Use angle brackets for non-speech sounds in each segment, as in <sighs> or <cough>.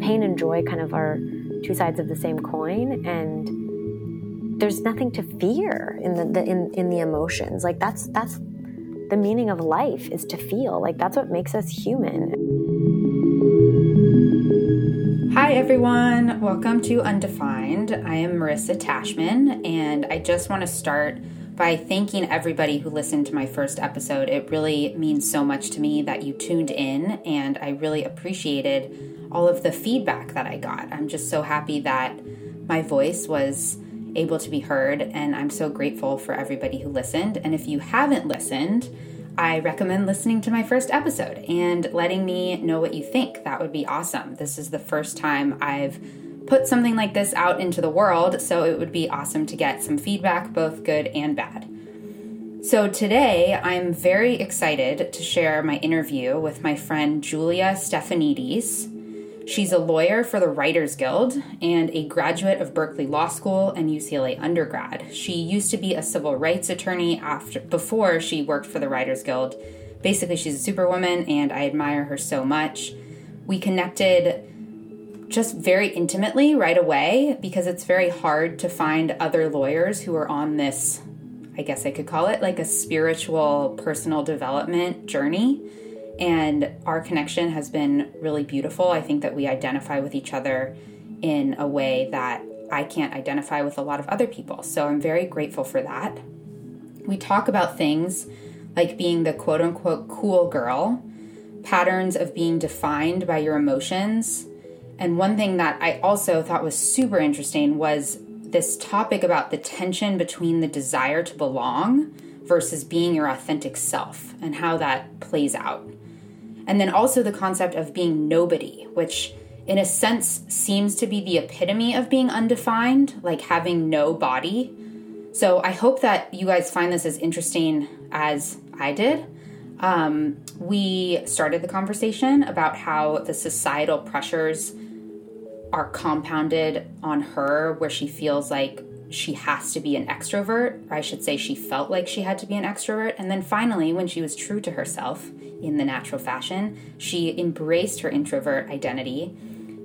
pain and joy kind of are two sides of the same coin and there's nothing to fear in the, the in, in the emotions like that's that's the meaning of life is to feel like that's what makes us human Hi, everyone. Welcome to Undefined. I am Marissa Tashman, and I just want to start by thanking everybody who listened to my first episode. It really means so much to me that you tuned in, and I really appreciated all of the feedback that I got. I'm just so happy that my voice was able to be heard, and I'm so grateful for everybody who listened. And if you haven't listened, I recommend listening to my first episode and letting me know what you think. That would be awesome. This is the first time I've put something like this out into the world, so it would be awesome to get some feedback, both good and bad. So, today I'm very excited to share my interview with my friend Julia Stefanidis. She's a lawyer for the Writers Guild and a graduate of Berkeley Law School and UCLA undergrad. She used to be a civil rights attorney after before she worked for the Writers Guild. Basically, she's a superwoman and I admire her so much. We connected just very intimately right away because it's very hard to find other lawyers who are on this I guess I could call it like a spiritual personal development journey and our connection has been really beautiful. I think that we identify with each other in a way that I can't identify with a lot of other people. So I'm very grateful for that. We talk about things like being the quote unquote cool girl, patterns of being defined by your emotions. And one thing that I also thought was super interesting was this topic about the tension between the desire to belong versus being your authentic self and how that plays out. And then also the concept of being nobody, which in a sense seems to be the epitome of being undefined, like having no body. So I hope that you guys find this as interesting as I did. Um, we started the conversation about how the societal pressures are compounded on her, where she feels like she has to be an extrovert, or I should say, she felt like she had to be an extrovert. And then finally, when she was true to herself in the natural fashion, she embraced her introvert identity.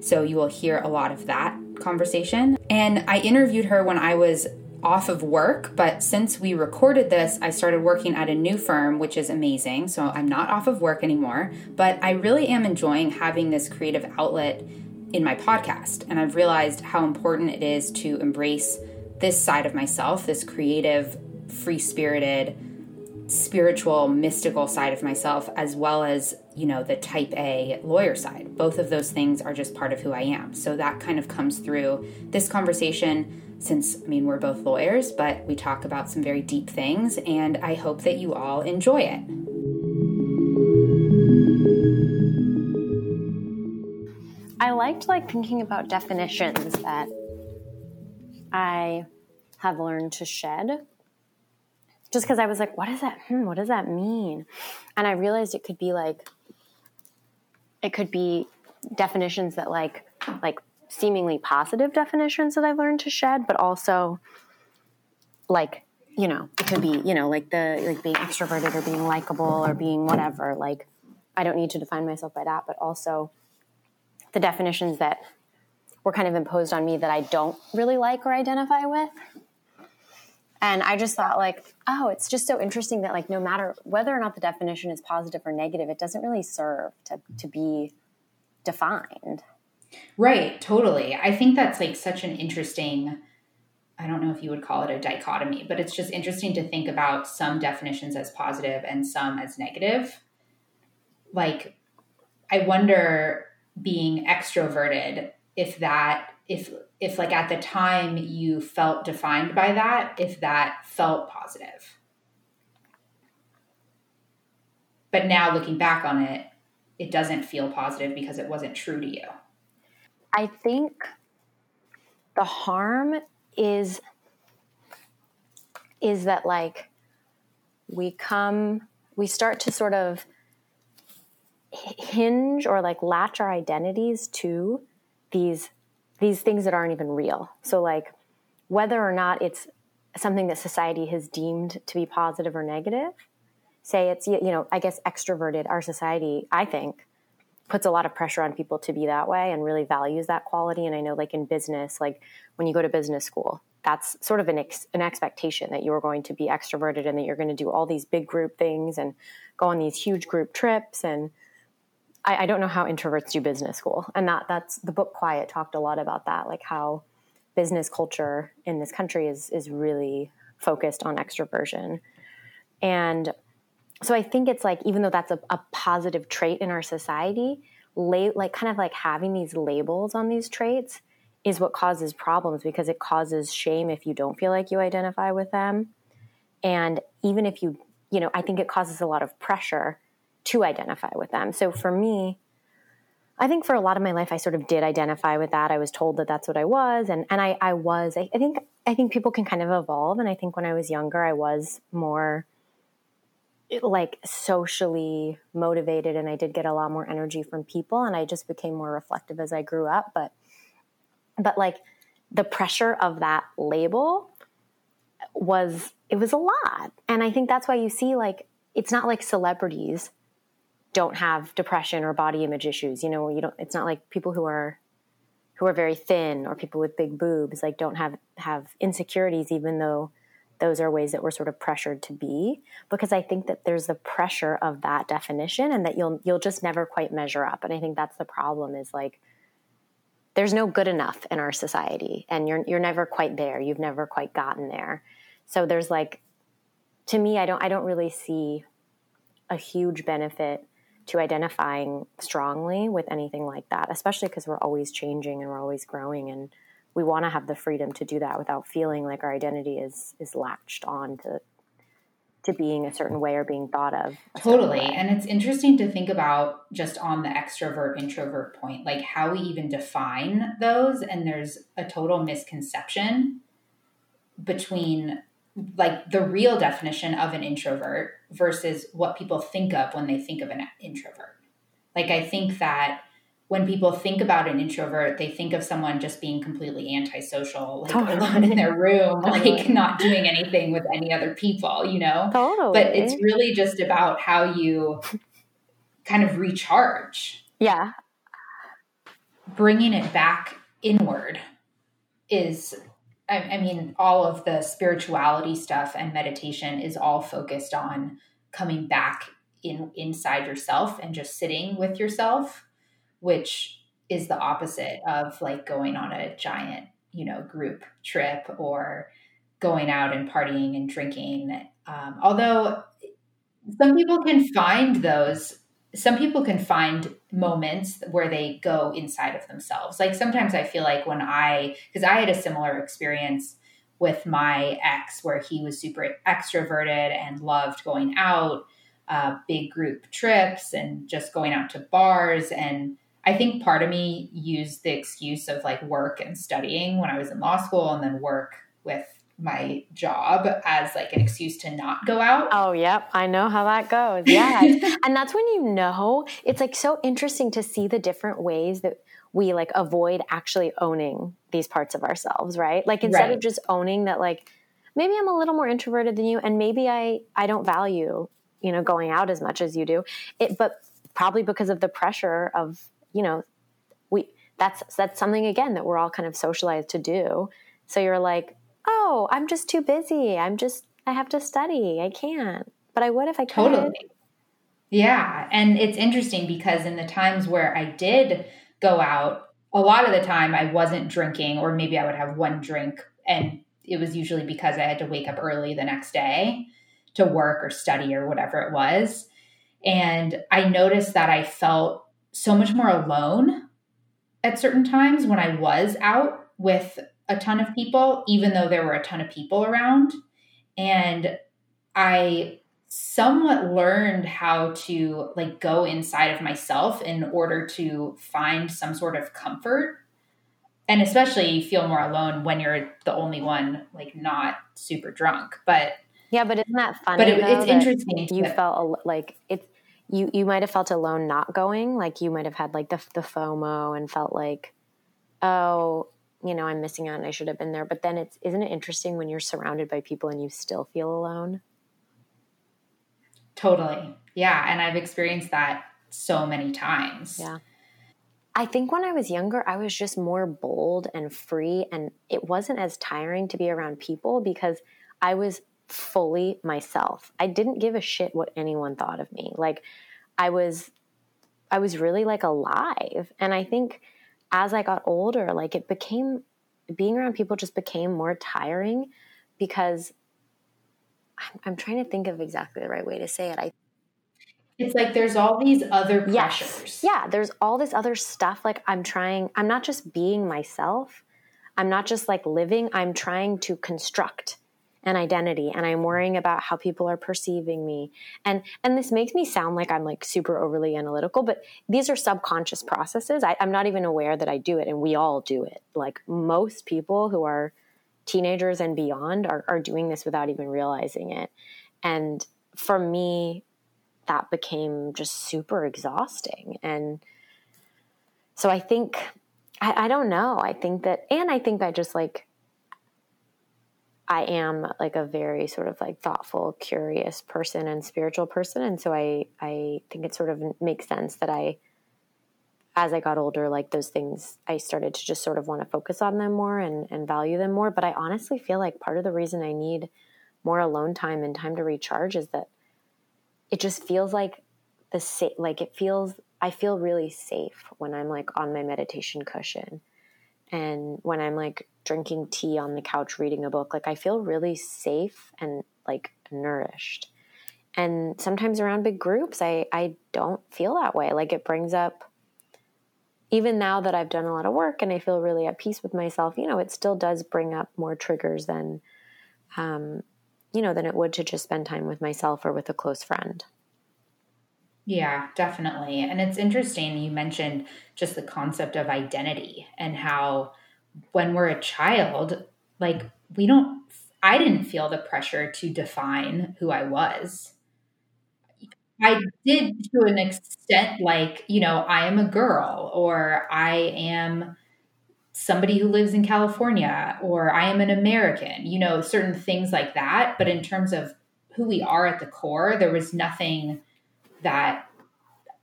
So you will hear a lot of that conversation. And I interviewed her when I was off of work, but since we recorded this, I started working at a new firm, which is amazing. So I'm not off of work anymore, but I really am enjoying having this creative outlet in my podcast. And I've realized how important it is to embrace this side of myself, this creative, free spirited, spiritual, mystical side of myself, as well as, you know, the type A lawyer side. Both of those things are just part of who I am. So that kind of comes through this conversation since, I mean, we're both lawyers, but we talk about some very deep things, and I hope that you all enjoy it. I liked like thinking about definitions that I have learned to shed. Just because I was like, what does that, hmm, what does that mean? And I realized it could be like, it could be definitions that like, like seemingly positive definitions that I've learned to shed, but also like, you know, it could be, you know, like the, like being extroverted or being likable or being whatever. Like, I don't need to define myself by that, but also the definitions that were kind of imposed on me that I don't really like or identify with. And I just thought like, oh, it's just so interesting that like no matter whether or not the definition is positive or negative, it doesn't really serve to to be defined. Right, totally. I think that's like such an interesting I don't know if you would call it a dichotomy, but it's just interesting to think about some definitions as positive and some as negative. Like I wonder being extroverted if that if if like at the time you felt defined by that if that felt positive. But now looking back on it it doesn't feel positive because it wasn't true to you. I think the harm is is that like we come we start to sort of hinge or like latch our identities to these these things that aren't even real. So like whether or not it's something that society has deemed to be positive or negative, say it's you know, I guess extroverted our society, I think puts a lot of pressure on people to be that way and really values that quality. And I know, like in business, like when you go to business school, that's sort of an, ex- an expectation that you're going to be extroverted and that you're going to do all these big group things and go on these huge group trips. And I, I don't know how introverts do business school. And that that's the book Quiet talked a lot about that, like how business culture in this country is is really focused on extroversion. And so I think it's like even though that's a, a positive trait in our society, la- like kind of like having these labels on these traits is what causes problems because it causes shame if you don't feel like you identify with them. And even if you, you know, I think it causes a lot of pressure to identify with them. So for me, I think for a lot of my life, I sort of did identify with that. I was told that that's what I was, and and I I was. I, I think I think people can kind of evolve, and I think when I was younger, I was more like socially motivated, and I did get a lot more energy from people, and I just became more reflective as I grew up. But but like the pressure of that label was it was a lot, and I think that's why you see like it's not like celebrities don't have depression or body image issues. You know, you don't. It's not like people who are who are very thin or people with big boobs like don't have have insecurities, even though those are ways that we're sort of pressured to be. Because I think that there's the pressure of that definition, and that you'll you'll just never quite measure up. And I think that's the problem. Is like there's no good enough in our society, and you're you're never quite there. You've never quite gotten there. So there's like, to me, I don't I don't really see a huge benefit to identifying strongly with anything like that, especially because we're always changing and we're always growing and we want to have the freedom to do that without feeling like our identity is is latched on to to being a certain way or being thought of. Totally. And it's interesting to think about just on the extrovert introvert point, like how we even define those. And there's a total misconception between like the real definition of an introvert versus what people think of when they think of an introvert. Like I think that when people think about an introvert, they think of someone just being completely antisocial, like totally. alone in their room, totally. like not doing anything with any other people, you know? Totally. But it's really just about how you kind of recharge. Yeah. Bringing it back inward is I, I mean, all of the spirituality stuff and meditation is all focused on coming back in inside yourself and just sitting with yourself, which is the opposite of like going on a giant, you know, group trip or going out and partying and drinking. Um, although some people can find those some people can find moments where they go inside of themselves. Like sometimes I feel like when I, because I had a similar experience with my ex where he was super extroverted and loved going out, uh, big group trips, and just going out to bars. And I think part of me used the excuse of like work and studying when I was in law school and then work with my job as like an excuse to not go out. Oh, yep. I know how that goes. Yeah. <laughs> and that's when you know it's like so interesting to see the different ways that we like avoid actually owning these parts of ourselves, right? Like instead right. of just owning that like maybe I'm a little more introverted than you and maybe I I don't value, you know, going out as much as you do. It but probably because of the pressure of, you know, we that's that's something again that we're all kind of socialized to do. So you're like, oh, I'm just too busy. I'm just, I have to study. I can't. But I would if I could. Totally. Yeah. And it's interesting because in the times where I did go out, a lot of the time I wasn't drinking, or maybe I would have one drink. And it was usually because I had to wake up early the next day to work or study or whatever it was. And I noticed that I felt so much more alone at certain times when I was out with a ton of people, even though there were a ton of people around. And I somewhat learned how to like go inside of myself in order to find some sort of comfort and especially feel more alone when you're the only one like not super drunk but yeah but isn't that funny but it, it's interesting you felt like it's you you might have felt alone not going like you might have had like the, the fomo and felt like oh you know, I'm missing out and I should have been there. But then it's isn't it interesting when you're surrounded by people and you still feel alone? Totally. Yeah. And I've experienced that so many times. Yeah. I think when I was younger, I was just more bold and free, and it wasn't as tiring to be around people because I was fully myself. I didn't give a shit what anyone thought of me. Like, I was, I was really like alive. And I think as I got older, like it became, being around people just became more tiring because I'm, I'm trying to think of exactly the right way to say it. I it's like there's all these other pressures. Yes. Yeah, there's all this other stuff. Like I'm trying, I'm not just being myself. I'm not just like living, I'm trying to construct an identity and I'm worrying about how people are perceiving me. And and this makes me sound like I'm like super overly analytical, but these are subconscious processes. I, I'm not even aware that I do it, and we all do it. Like most people who are teenagers and beyond are, are doing this without even realizing it. And for me, that became just super exhausting. And so I think, I, I don't know. I think that, and I think I just like, I am like a very sort of like thoughtful, curious person and spiritual person. And so I, I think it sort of makes sense that I, as I got older, like those things, I started to just sort of want to focus on them more and, and value them more. But I honestly feel like part of the reason I need more alone time and time to recharge is that it just feels like the sa- like it feels I feel really safe when I'm like on my meditation cushion and when I'm like drinking tea on the couch reading a book like I feel really safe and like nourished. And sometimes around big groups I I don't feel that way. Like it brings up even now that I've done a lot of work and I feel really at peace with myself, you know, it still does bring up more triggers than um, you know, than it would to just spend time with myself or with a close friend. Yeah, definitely. And it's interesting you mentioned just the concept of identity and how when we're a child, like we don't I didn't feel the pressure to define who I was. I did to an extent like, you know, I am a girl or I am somebody who lives in California or I am an American, you know, certain things like that. But in terms of who we are at the core, there was nothing that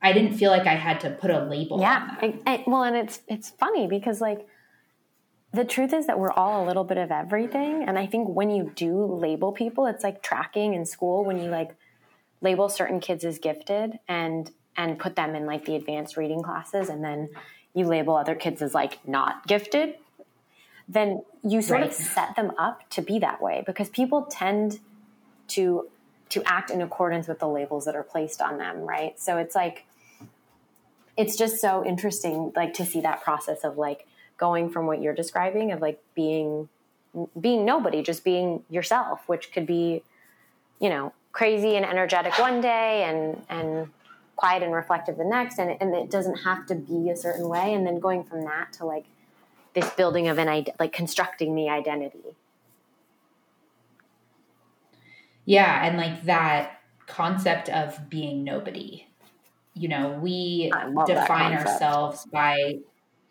I didn't feel like I had to put a label yeah. I, I, well, and it's it's funny because like the truth is that we're all a little bit of everything, and I think when you do label people, it's like tracking in school when you like label certain kids as gifted and and put them in like the advanced reading classes, and then you label other kids as like not gifted, then you sort right. of set them up to be that way because people tend to to act in accordance with the labels that are placed on them, right? So it's like it's just so interesting like to see that process of like going from what you're describing of like being being nobody, just being yourself, which could be, you know, crazy and energetic one day and and quiet and reflective the next and, and it doesn't have to be a certain way and then going from that to like this building of an idea like constructing the identity yeah and like that concept of being nobody. You know we define ourselves by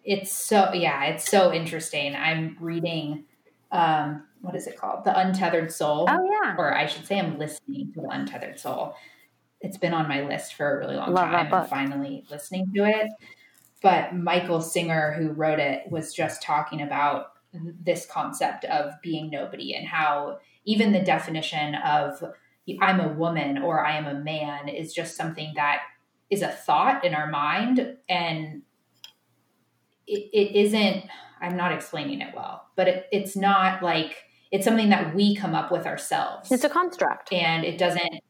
it's so yeah it's so interesting. I'm reading um what is it called? The untethered soul oh yeah. or i should say i'm listening to the untethered soul. It's been on my list for a really long Love time. I'm finally listening to it. But Michael Singer, who wrote it, was just talking about this concept of being nobody and how even the definition of I'm a woman or I am a man is just something that is a thought in our mind. And it, it isn't i'm not explaining it well but it, it's not like it's something that we come up with ourselves. It's a construct. And it doesn't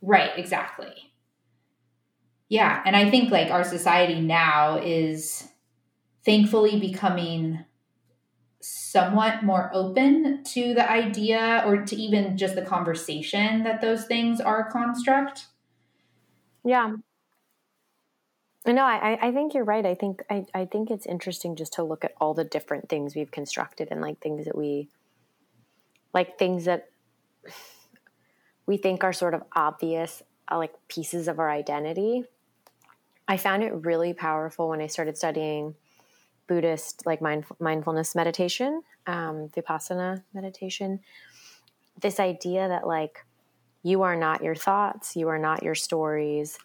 Right, exactly. Yeah, and I think like our society now is thankfully becoming somewhat more open to the idea or to even just the conversation that those things are a construct. Yeah. No, I, I think you're right. I think I, I think it's interesting just to look at all the different things we've constructed and like things that we like things that we think are sort of obvious, uh, like pieces of our identity. I found it really powerful when I started studying Buddhist like mind, mindfulness meditation, um, vipassana meditation. This idea that like you are not your thoughts, you are not your stories,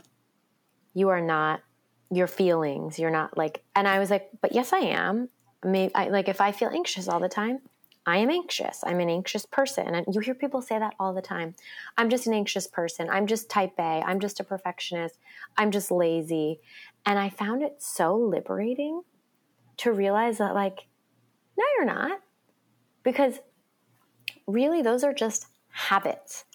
you are not your feelings. You're not like, and I was like, but yes, I am. Maybe I, like if I feel anxious all the time, I am anxious. I'm an anxious person. And you hear people say that all the time. I'm just an anxious person. I'm just type A. I'm just a perfectionist. I'm just lazy. And I found it so liberating to realize that, like, no, you're not. Because really, those are just habits.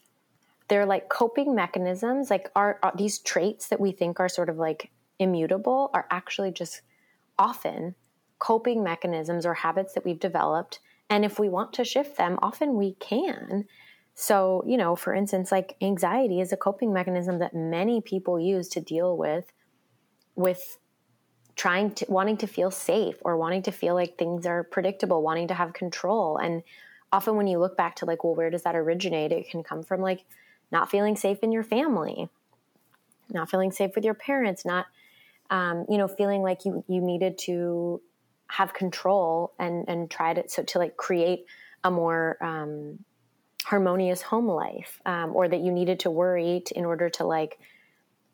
They're like coping mechanisms. Like, are, are uh, these traits that we think are sort of like immutable are actually just often coping mechanisms or habits that we've developed and if we want to shift them, often we can. So, you know, for instance, like anxiety is a coping mechanism that many people use to deal with with trying to wanting to feel safe or wanting to feel like things are predictable, wanting to have control. And often when you look back to like, well, where does that originate? It can come from like not feeling safe in your family, not feeling safe with your parents, not um, you know, feeling like you you needed to have control and and try to so to like create a more um, harmonious home life um, or that you needed to worry to, in order to like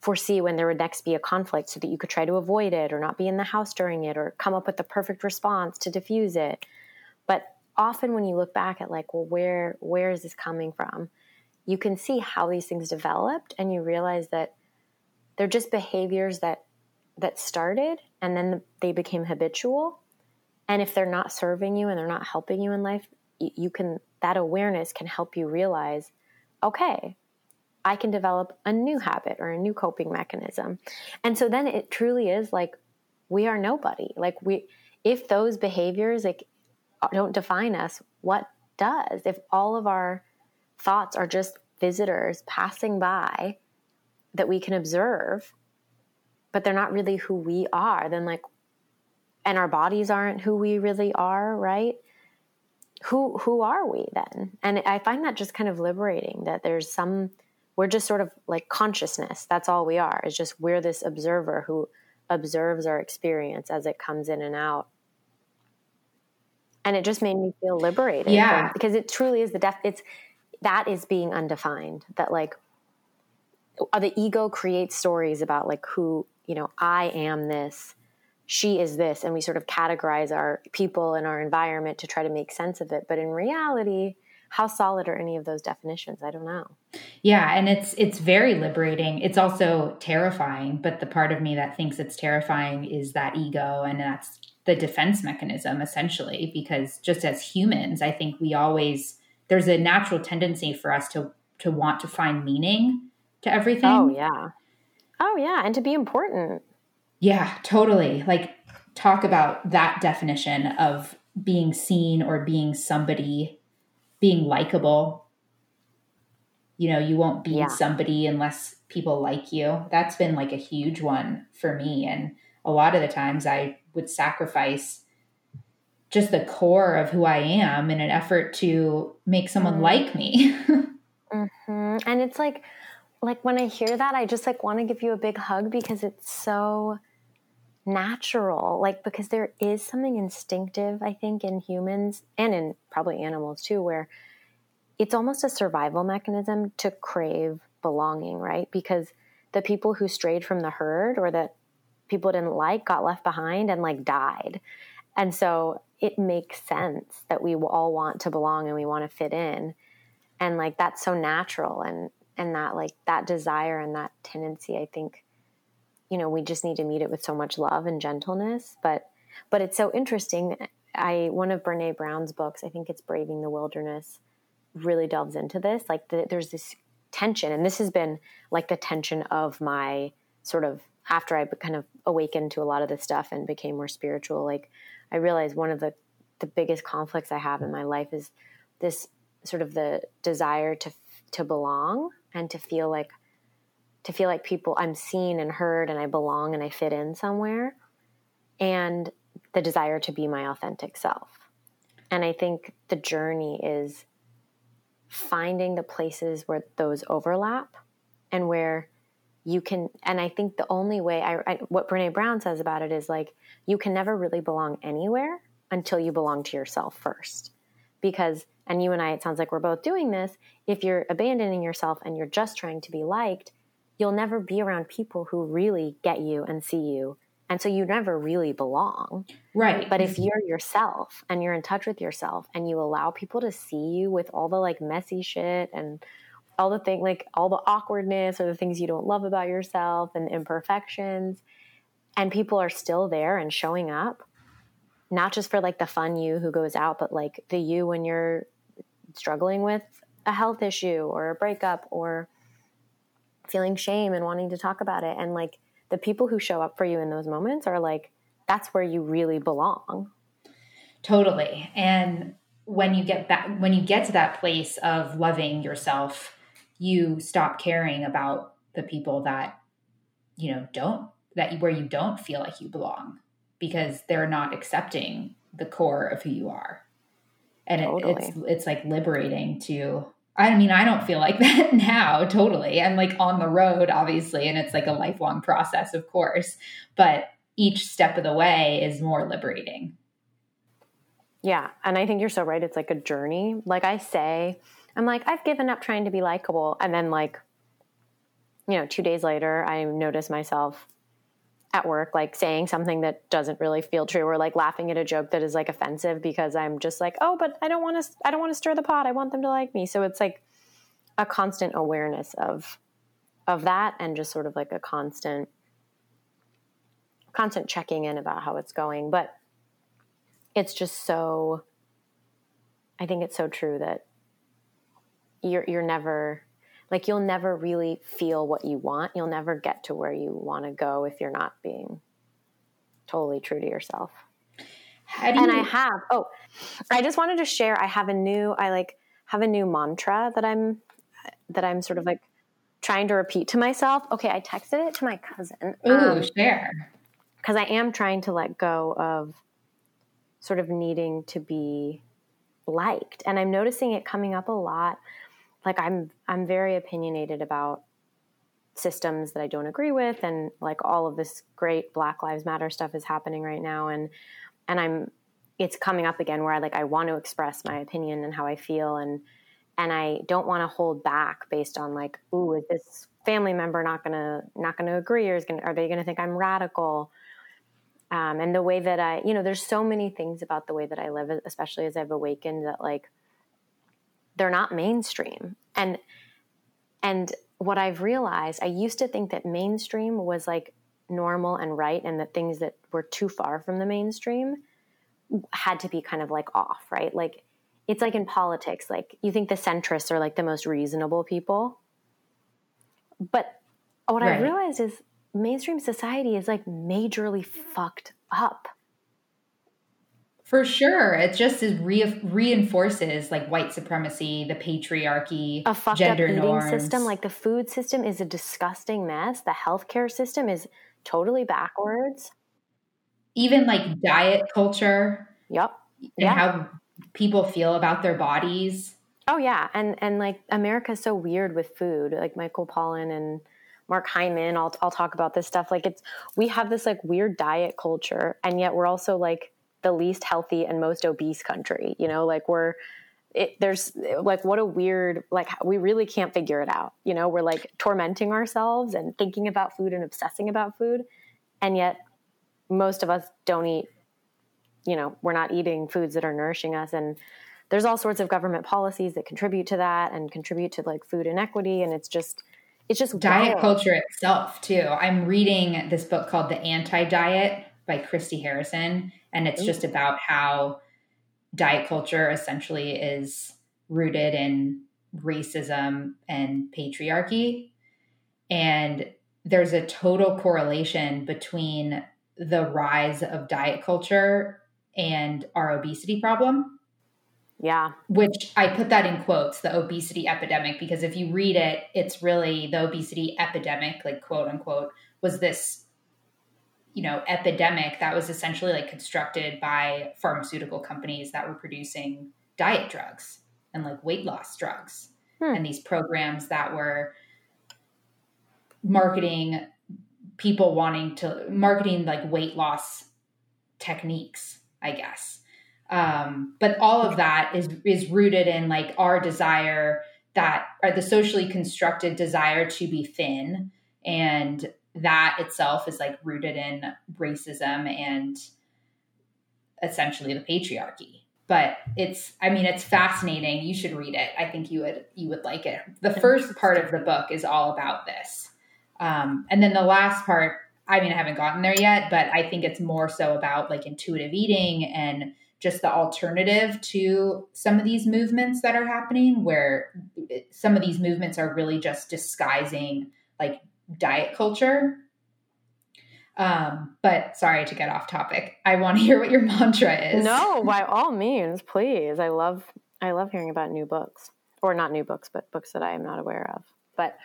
foresee when there would next be a conflict so that you could try to avoid it or not be in the house during it or come up with the perfect response to diffuse it. But often when you look back at like well where where is this coming from? You can see how these things developed and you realize that they're just behaviors that that started and then they became habitual. And if they're not serving you and they're not helping you in life, you can, that awareness can help you realize, okay, I can develop a new habit or a new coping mechanism. And so then it truly is like, we are nobody. Like, we, if those behaviors like don't define us, what does? If all of our thoughts are just visitors passing by that we can observe, but they're not really who we are, then like, and our bodies aren't who we really are, right? Who who are we then? And I find that just kind of liberating that there's some we're just sort of like consciousness. That's all we are. Is just we're this observer who observes our experience as it comes in and out. And it just made me feel liberated. Yeah. Because it truly is the death it's that is being undefined. That like uh, the ego creates stories about like who, you know, I am this she is this and we sort of categorize our people and our environment to try to make sense of it but in reality how solid are any of those definitions? I don't know. Yeah and it's it's very liberating. It's also terrifying but the part of me that thinks it's terrifying is that ego and that's the defense mechanism essentially because just as humans i think we always there's a natural tendency for us to to want to find meaning to everything. Oh yeah. Oh yeah and to be important. Yeah, totally. Like, talk about that definition of being seen or being somebody, being likable. You know, you won't be yeah. somebody unless people like you. That's been like a huge one for me. And a lot of the times I would sacrifice just the core of who I am in an effort to make someone mm like me. <laughs> mm-hmm. And it's like, like when I hear that, I just like want to give you a big hug because it's so natural like because there is something instinctive i think in humans and in probably animals too where it's almost a survival mechanism to crave belonging right? Because the people who strayed from the herd or that people didn't like got left behind and like died. And so it makes sense that we all want to belong and we want to fit in. And like that's so natural and and that like that desire and that tendency i think you know we just need to meet it with so much love and gentleness but but it's so interesting. I one of brene brown's books i think it's braving the wilderness really delves into this like the, there's this tension and this has been like the tension of my sort of after i kind of awakened to a lot of this stuff and became more spiritual like i realized one of the the biggest conflicts i have in my life is this sort of the desire to to belong and to feel like to feel like people I'm seen and heard and I belong and I fit in somewhere and the desire to be my authentic self. And I think the journey is finding the places where those overlap and where you can and i think the only way I, I, what brene brown says about it is like you can never really belong anywhere until you belong to yourself first because and you and i it sounds like we're both doing this if you're abandoning yourself and you're just trying to be liked you'll never be around people who really get you and see you. And so you never really belong. Right. But if you're yourself and you're in touch with yourself and you allow people to see you with all the like messy shit and all the thing like all the awkwardness or the things you don't love about yourself and imperfections and people are still there and showing up not just for like the fun you who goes out but like the you when you're struggling with a health issue or a breakup or feeling shame and wanting to talk about it. And like the people who show up for you in those moments are like that's where you really belong. Totally. And when you get back when you get to that place of loving yourself you stop caring about the people that you know don't that where you don't feel like you belong because they're not accepting the core of who you are. And totally. it, it's it's like liberating to i mean i don't feel like <laughs> that now totally. I'm like on the road obviously and it's like a lifelong process of course but each step of the way is more liberating. Yeah and i think you're so right. It's like a journey. Like i say I'm like, I've given up trying to be likable. And then, like, you know, two days later, I notice myself at work, like saying something that doesn't really feel true or like laughing at a joke that is like offensive because I'm just like, oh, but I don't want to, I don't want to stir the pot. I want them to like me. So it's like a constant awareness of, of that and just sort of like a constant, constant checking in about how it's going. But it's just so, I think it's so true that you're you're never like you'll never really feel what you want. You'll never get to where you want to go if you're not being totally true to yourself. and you... I have oh, I just wanted to share. I have a new I like have a new mantra that I'm that I'm sort of like trying to repeat to myself. Okay, I texted it to my cousin. Ooh, um, share. Because I am trying to let go of sort of needing to be liked, and I'm noticing it coming up a lot like I'm I'm very opinionated about systems that I don't agree with and like all of this great Black Lives Matter stuff is happening right now and and I'm it's coming up again where I like I want to express my opinion and how I feel and and I don't want to hold back based on like, ooh, is this family member not gonna not gonna agree or is gonna are they gonna think I'm radical? Um, and the way that I, you know, there's so many things about the way that I live, especially as I've awakened that like they're not mainstream. And and what I've realized, I used to think that mainstream was like normal and right and that things that were too far from the mainstream had to be kind of like off, right? Like it's like in politics, like you think the centrists are like the most reasonable people. But what right. I realized is mainstream society is like majorly fucked up. For sure. It just is re- reinforces like white supremacy, the patriarchy, a fucked gender up eating norms. system. Like the food system is a disgusting mess. The healthcare system is totally backwards. Even like diet culture. Yep. And yeah. how people feel about their bodies. Oh yeah. And and like America's so weird with food. Like Michael Pollan and Mark Hyman, I'll I'll talk about this stuff. Like it's we have this like weird diet culture and yet we're also like the least healthy and most obese country. You know, like we're it, there's like what a weird like we really can't figure it out. You know, we're like tormenting ourselves and thinking about food and obsessing about food, and yet most of us don't eat. You know, we're not eating foods that are nourishing us, and there's all sorts of government policies that contribute to that and contribute to like food inequity, and it's just it's just diet wild. culture itself too. I'm reading this book called The Anti Diet by Christy Harrison and it's Ooh. just about how diet culture essentially is rooted in racism and patriarchy. And there's a total correlation between the rise of diet culture and our obesity problem. Yeah. Which I put that in quotes, the obesity epidemic, because if you read it, it's really the obesity epidemic, like quote unquote, was this you know epidemic that was essentially like constructed by pharmaceutical companies that were producing diet drugs and like weight loss drugs hmm. and these programs that were marketing people wanting to marketing like weight loss techniques i guess um, but all of that is is rooted in like our desire that or the socially constructed desire to be thin And that itself is like rooted in racism and essentially the patriarchy. But it's I mean it's fascinating. You should read it. I think you would you would like it. The first part of the book is all about this. Um, and then the last part, I mean I haven't gotten there yet, but I think it's more so about like intuitive eating and just the alternative to some of these movements that are happening where some of these movements are really just disguising like diet culture um, but sorry to get off topic. I want to <laughs> hear what your mantra is. No, by all means, please. I love I love hearing about new books, or not new books, but books that I am not aware of. But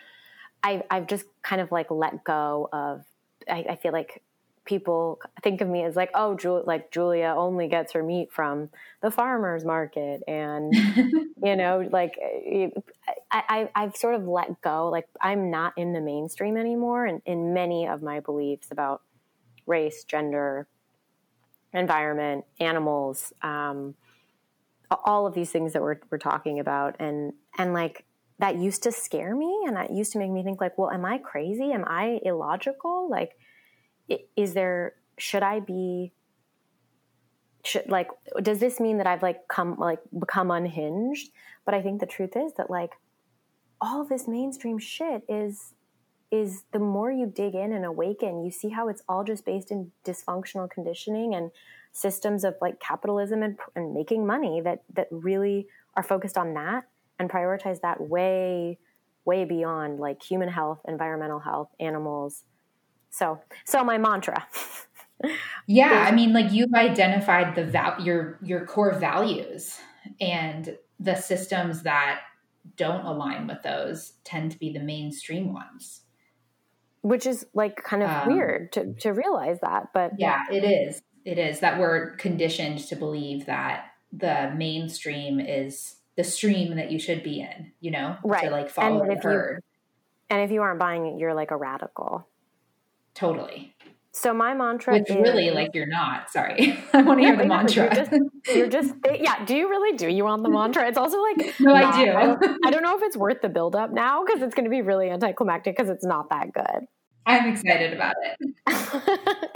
I've I've just kind of like let go of. I, I feel like people think of me as like, oh, Ju- like Julia only gets her meat from the farmers market, and <laughs> you know, like I, I, I've sort of let go. Like I'm not in the mainstream anymore, and in many of my beliefs about race, gender, environment, animals, um, all of these things that we're we're talking about, and and like that used to scare me, and that used to make me think like, well, am I crazy? Am I illogical? Like is there should I be should like does this mean that I've like come like become unhinged? But I think the truth is that like all this mainstream shit is is the more you dig in and awaken, you see how it's all just based in dysfunctional conditioning and systems of like capitalism and, and making money that that really are focused on that and prioritize that way way beyond like human health, environmental health, animals, so, so my mantra. yeah, I mean, like you've identified the val- your your core values, and the systems that don't align with those tend to be the mainstream ones. Which is like kind of um, weird to to realize that, but yeah, it is. It is that we're conditioned to believe that the mainstream is the stream that you should be in, you know, right? To like follow the herd. You, and if you aren't buying it, you're like a radical. Totally. So my mantra Which is, really like you're not. Sorry. <laughs> I want to hear the mantra. You're just, you're just, <laughs> yeah, do you really do you want the mantra? It's also like No, not, I do. I don't, I don't <laughs> know if it's worth the build up now because it's going to be really anticlimactic because it's not that good. I'm excited about it.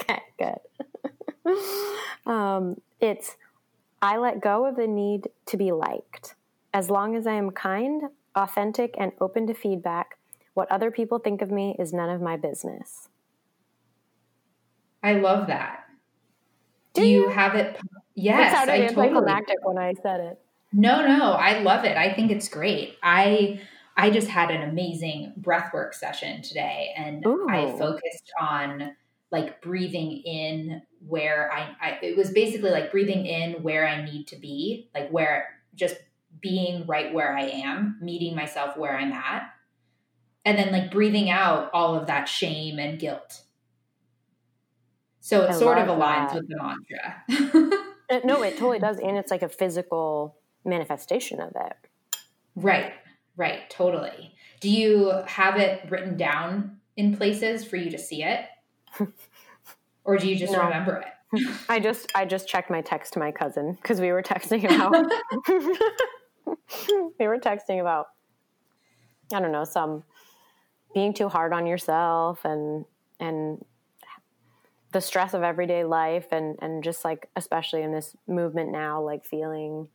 okay, good. um, it's I let go of the need to be liked. As long as I am kind, authentic, and open to feedback, what other people think of me is none of my business. I love that. Do, you, you, have it? Yes, it sounded I anticlimactic totally. when I said it. No, no, I love it. I think it's great. I I just had an amazing breathwork session today, and Ooh. I focused on like breathing in where I, I it was basically like breathing in where I need to be, like where just being right where I am, meeting myself where I'm at, and then like breathing out all of that shame and guilt so it I sort of aligns that. with the mantra. Uh, no, it <laughs> totally does. And it's like a physical manifestation of it. Right, right, totally. Do you have it written down in places for you to see it? or do you just no. remember it? <laughs> I just I just checked my text to my cousin because we were texting <laughs> about we were texting about I don't know some being too hard on yourself and and the stress of everyday life and and just like especially in this movement now like feeling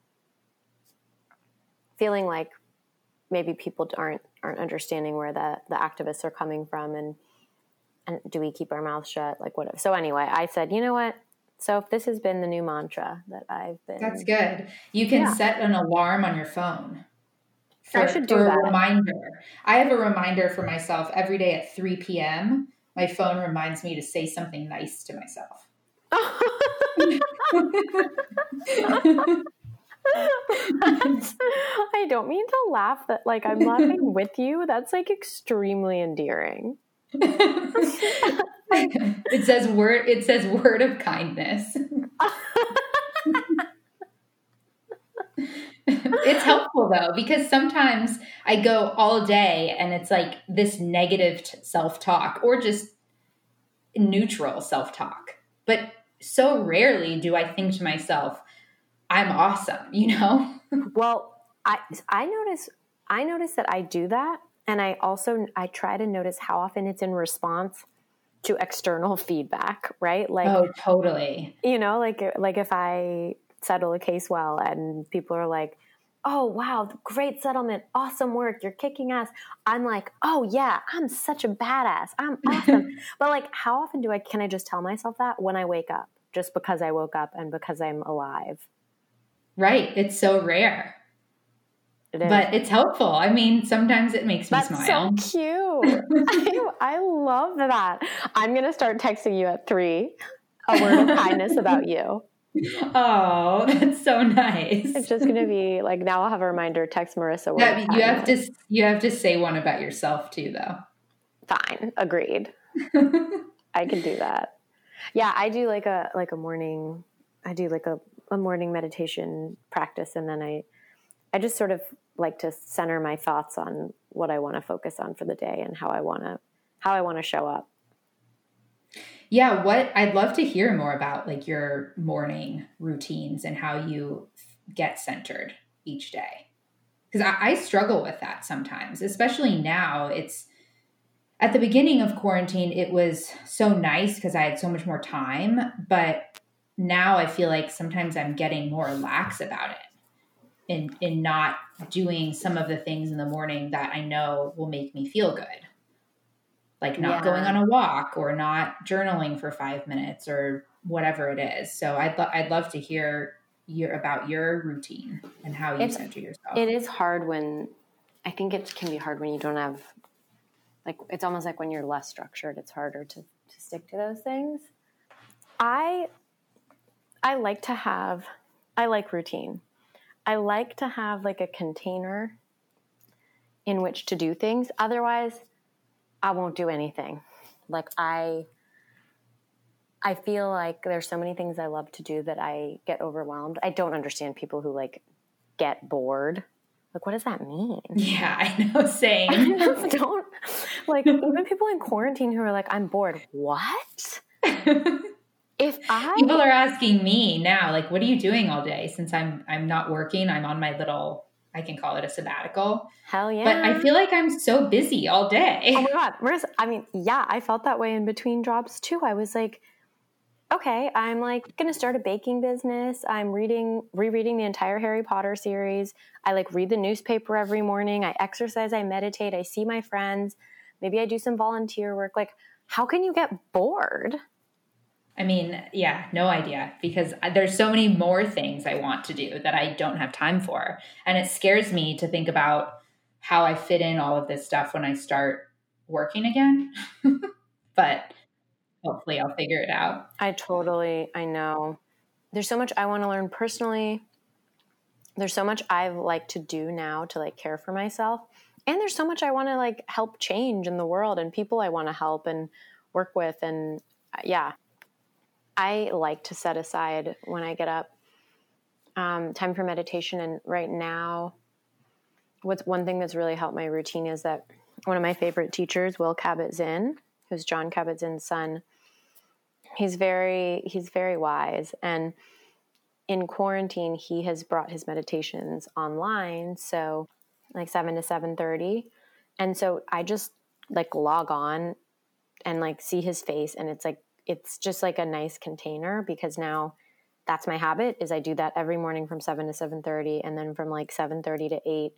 feeling like maybe people aren't aren't understanding where the the activists are coming from and and do we keep our mouths shut? Like whatever so anyway i said you know what? So if this has been the new mantra that i've been that's good. You can yeah. set an alarm on your phone for, I should do a reminder. I have a reminder for myself every day at 3 p.m my phone reminds me to say something nice to myself. <laughs> <laughs> I don't mean to laugh that like I'm laughing <laughs> with you. That's like extremely endearing. it says word it says word of kindness. It's helpful though because sometimes I go all day and it's like this negative t- self-talk or just neutral self-talk. But so rarely do I think to myself, I'm awesome, you know? <laughs> well, I I notice I notice that I do that and I also I try to notice how often it's in response to external feedback, right? Like Oh, totally. You know, like like if I settle a case well and people are like, "Oh, wow, great settlement. Awesome work. You're kicking ass." I'm like, "Oh, yeah, I'm such a badass. I'm <laughs> awesome." but like how often do I can I just tell myself that when I wake up just because I woke up and because I'm alive? Right. It's so rare. but it's helpful. I mean, sometimes it makes me That's smile. so cute. I, I love that. I'm going to start texting you at three a word of kindness about <laughs> you. <laughs> Oh, that's so nice. It's just going to be like now I'll have a reminder text Marissa. Yeah, you have to you have to say one about yourself too though. Fine, agreed. <laughs> I can do that. Yeah, I do like a like a morning I do like a, a morning meditation practice and then I I just sort of like to center my thoughts on what I want to focus on for the day and how I want to how I want to show up. Yeah, what I'd love to hear more about like your morning routines and how you get centered each day. Because I, I struggle with that sometimes, especially now. It's at the beginning of quarantine, it was so nice because I had so much more time. But now I feel like sometimes I'm getting more lax about it in in not doing some of the things in the morning that I know will make me feel good. Like not yeah. going on a walk or not journaling for 5 minutes or whatever it is. So I'd lo- I'd love to hear your about your routine and how you it's, center yourself. It is hard when I think it can be hard when you don't have like it's almost like when you're less structured, it's harder to to stick to those things. I I like to have I like routine. I like to have like a container in which to do things. Otherwise, I won't do anything. Like I I feel like there's so many things I love to do that I get overwhelmed. I don't understand people who like get bored. Like what does that mean? Yeah, I know <laughs> same. I don't like even people in quarantine who are like I'm bored. What? <laughs> if I people are asking me now, like, what are you doing all day? Since I'm I'm not working, I'm on my little I can call it a sabbatical. Hell yeah! But I feel like I'm so busy all day. Oh my god! I mean, yeah, I felt that way in between jobs too. I was like, okay, I'm like going to start a baking business. I'm reading, rereading the entire Harry Potter series. I like read the newspaper every morning. I exercise. I meditate. I see my friends. Maybe I do some volunteer work. Like, how can you get bored? I mean, yeah, no idea because there's so many more things I want to do that I don't have time for. And it scares me to think about how I fit in all of this stuff when I start working again. <laughs> but hopefully I'll figure it out. I totally, I know. There's so much I want to learn personally. There's so much I've like to do now to like care for myself. And there's so much I want to like help change in the world and people I want to help and work with. And yeah, I like to set aside when I get up um, time for meditation. And right now, what's one thing that's really helped my routine is that one of my favorite teachers, Will Kabat-Zinn, who's Jon Kabat-Zinn's son, he's very he's very wise. And in quarantine he has brought his meditations online. So like 7 to 7:30 and so I just like log on and like see his face. And it's like it's just like a nice container because now that's my habit is I do that every morning from 7 to 7:30 and then from like 7:30 to 8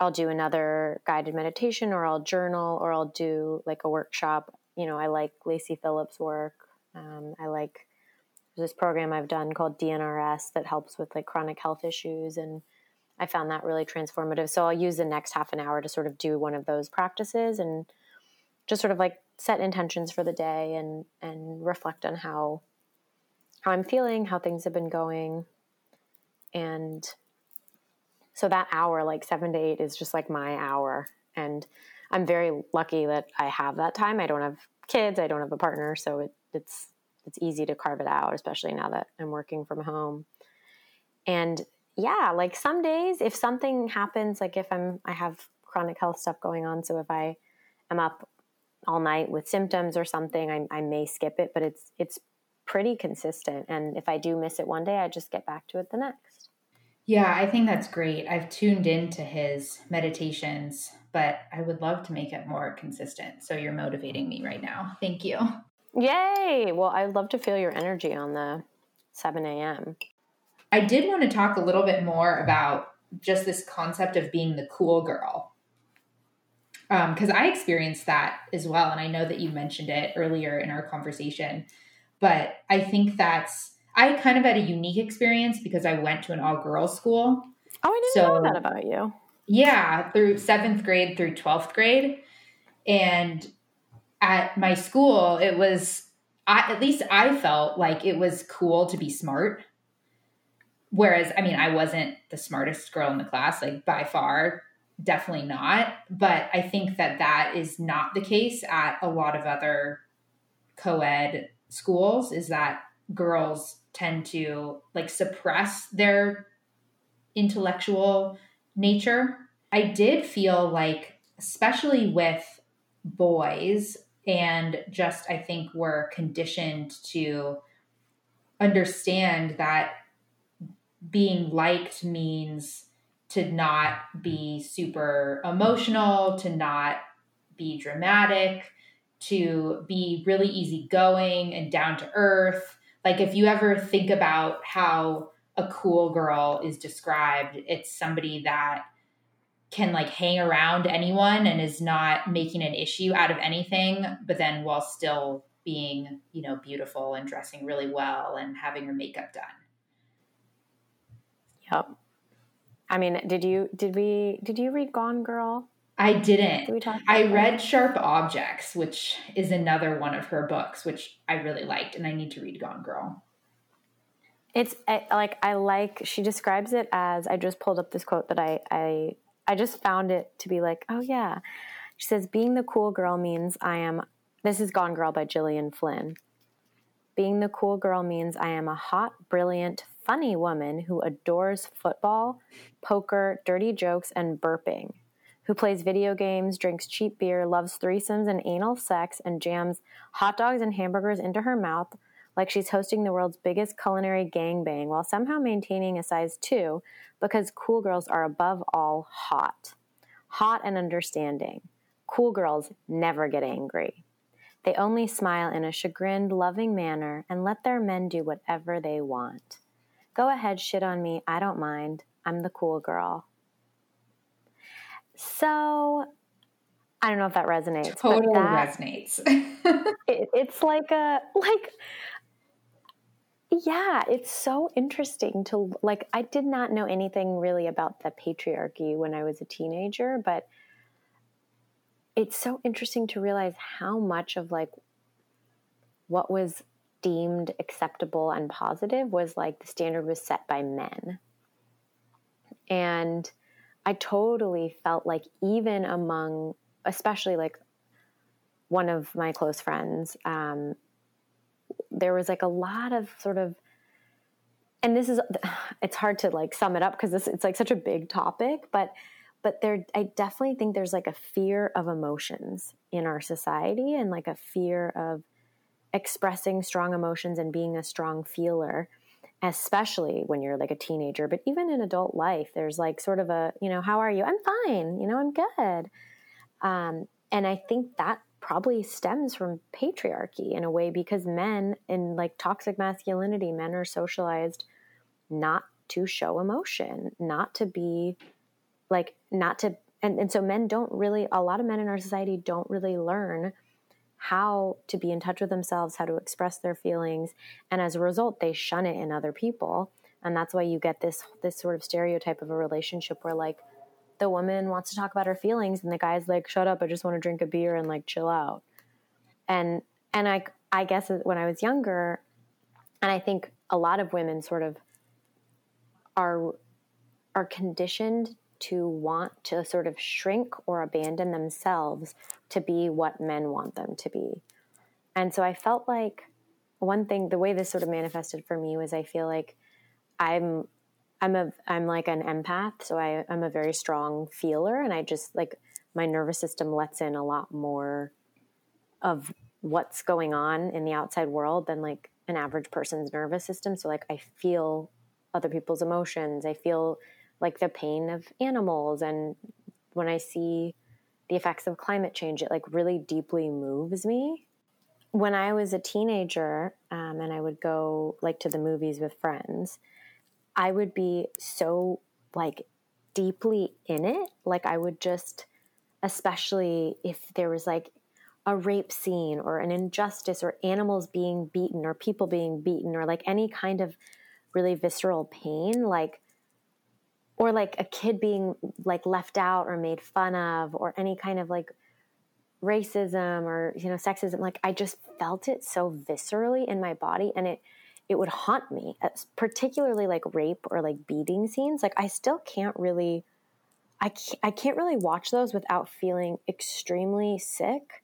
I'll do another guided meditation or I'll journal or I'll do like a workshop. You know, I like Lacy Phillips' work. Um, I like this program I've done called DNRS that helps with like chronic health issues and I found that really transformative. So I'll use the next half an hour to sort of do one of those practices and just sort of like set intentions for the day and and reflect on how how I'm feeling, how things have been going. And so that hour, like seven to eight, is just like my hour. And I'm very lucky that I have that time. I don't have kids, I don't have a partner, so it, it's it's easy to carve it out, especially now that I'm working from home. And yeah, like some days, if something happens, like if I'm I have chronic health stuff going on, so if I am up all night with symptoms or something, I, I may skip it, but it's it's pretty consistent. And if I do miss it one day, I just get back to it the next. Yeah, I think that's great. I've tuned into his meditations, but I would love to make it more consistent. So you're motivating me right now. Thank you. Yay! Well, I'd love to feel your energy on the 7 a.m. I did want to talk a little bit more about just this concept of being the cool girl. Because um, I experienced that as well. And I know that you mentioned it earlier in our conversation. But I think that's, I kind of had a unique experience because I went to an all girls school. Oh, I didn't so, know that about you. Yeah, through seventh grade through 12th grade. And at my school, it was, I, at least I felt like it was cool to be smart. Whereas, I mean, I wasn't the smartest girl in the class, like by far, definitely not. But I think that that is not the case at a lot of other co ed schools, is that girls tend to like suppress their intellectual nature. I did feel like, especially with boys, and just I think we're conditioned to understand that being liked means to not be super emotional, to not be dramatic, to be really easygoing and down to earth. Like if you ever think about how a cool girl is described, it's somebody that can like hang around anyone and is not making an issue out of anything, but then while still being, you know, beautiful and dressing really well and having her makeup done. Yep. I mean, did you did we did you read Gone Girl? I didn't. Did we talk I read Sharp Objects, which is another one of her books, which I really liked, and I need to read Gone Girl. It's like I like she describes it as I just pulled up this quote that I I I just found it to be like, oh yeah. She says, being the cool girl means I am, this is Gone Girl by Gillian Flynn. Being the cool girl means I am a hot, brilliant, funny woman who adores football, poker, dirty jokes, and burping, who plays video games, drinks cheap beer, loves threesomes and anal sex, and jams hot dogs and hamburgers into her mouth like she's hosting the world's biggest culinary gangbang while somehow maintaining a size 2 because cool girls are above all hot. Hot and understanding. Cool girls never get angry. They only smile in a chagrined, loving manner and let their men do whatever they want. Go ahead, shit on me. I don't mind. I'm the cool girl. So, I don't know if that resonates. Totally that, resonates. <laughs> it, it's like a like yeah, it's so interesting to like. I did not know anything really about the patriarchy when I was a teenager, but it's so interesting to realize how much of like what was deemed acceptable and positive was like the standard was set by men. And I totally felt like, even among, especially like one of my close friends, um, there was like a lot of sort of and this is <sighs> it's hard to like sum it up because this it's like such a big topic but but there i definitely think there's like a fear of emotions in our society and like a fear of expressing strong emotions and being a strong feeler especially when you're like a teenager but even in adult life there's like sort of a you know how are you? I'm fine you know i'm good. Um, and i think that probably stems from patriarchy in a way because men in like toxic masculinity, men are socialized not to show emotion, not to be like, not to, and, and so men don't really, a lot of men in our society don't really learn how to be in touch with themselves, how to express their feelings. And as a result, they shun it in other people. And that's why you get this, this sort of stereotype of a relationship where like, the woman wants to talk about her feelings and the guy's like shut up i just want to drink a beer and like chill out and and i i guess when i was younger and i think a lot of women sort of are are conditioned to want to sort of shrink or abandon themselves to be what men want them to be and so i felt like one thing the way this sort of manifested for me was i feel like i'm I'm a I'm like an empath, so I, I'm a very strong feeler, and I just like my nervous system lets in a lot more of what's going on in the outside world than like an average person's nervous system. So like I feel other people's emotions. I feel like the pain of animals. And when I see the effects of climate change, it like really deeply moves me. When I was a teenager um, and I would go like to the movies with friends, I would be so like deeply in it. Like I would just, especially if there was like a rape scene or an injustice or animals being beaten or people being beaten or like any kind of really visceral pain, like, or like a kid being like left out or made fun of or any kind of like racism or you know sexism like i just felt it so viscerally in my body and it it would haunt me, particularly like rape or like beating scenes. Like I still can't really, I can't, I can't really watch those without feeling extremely sick.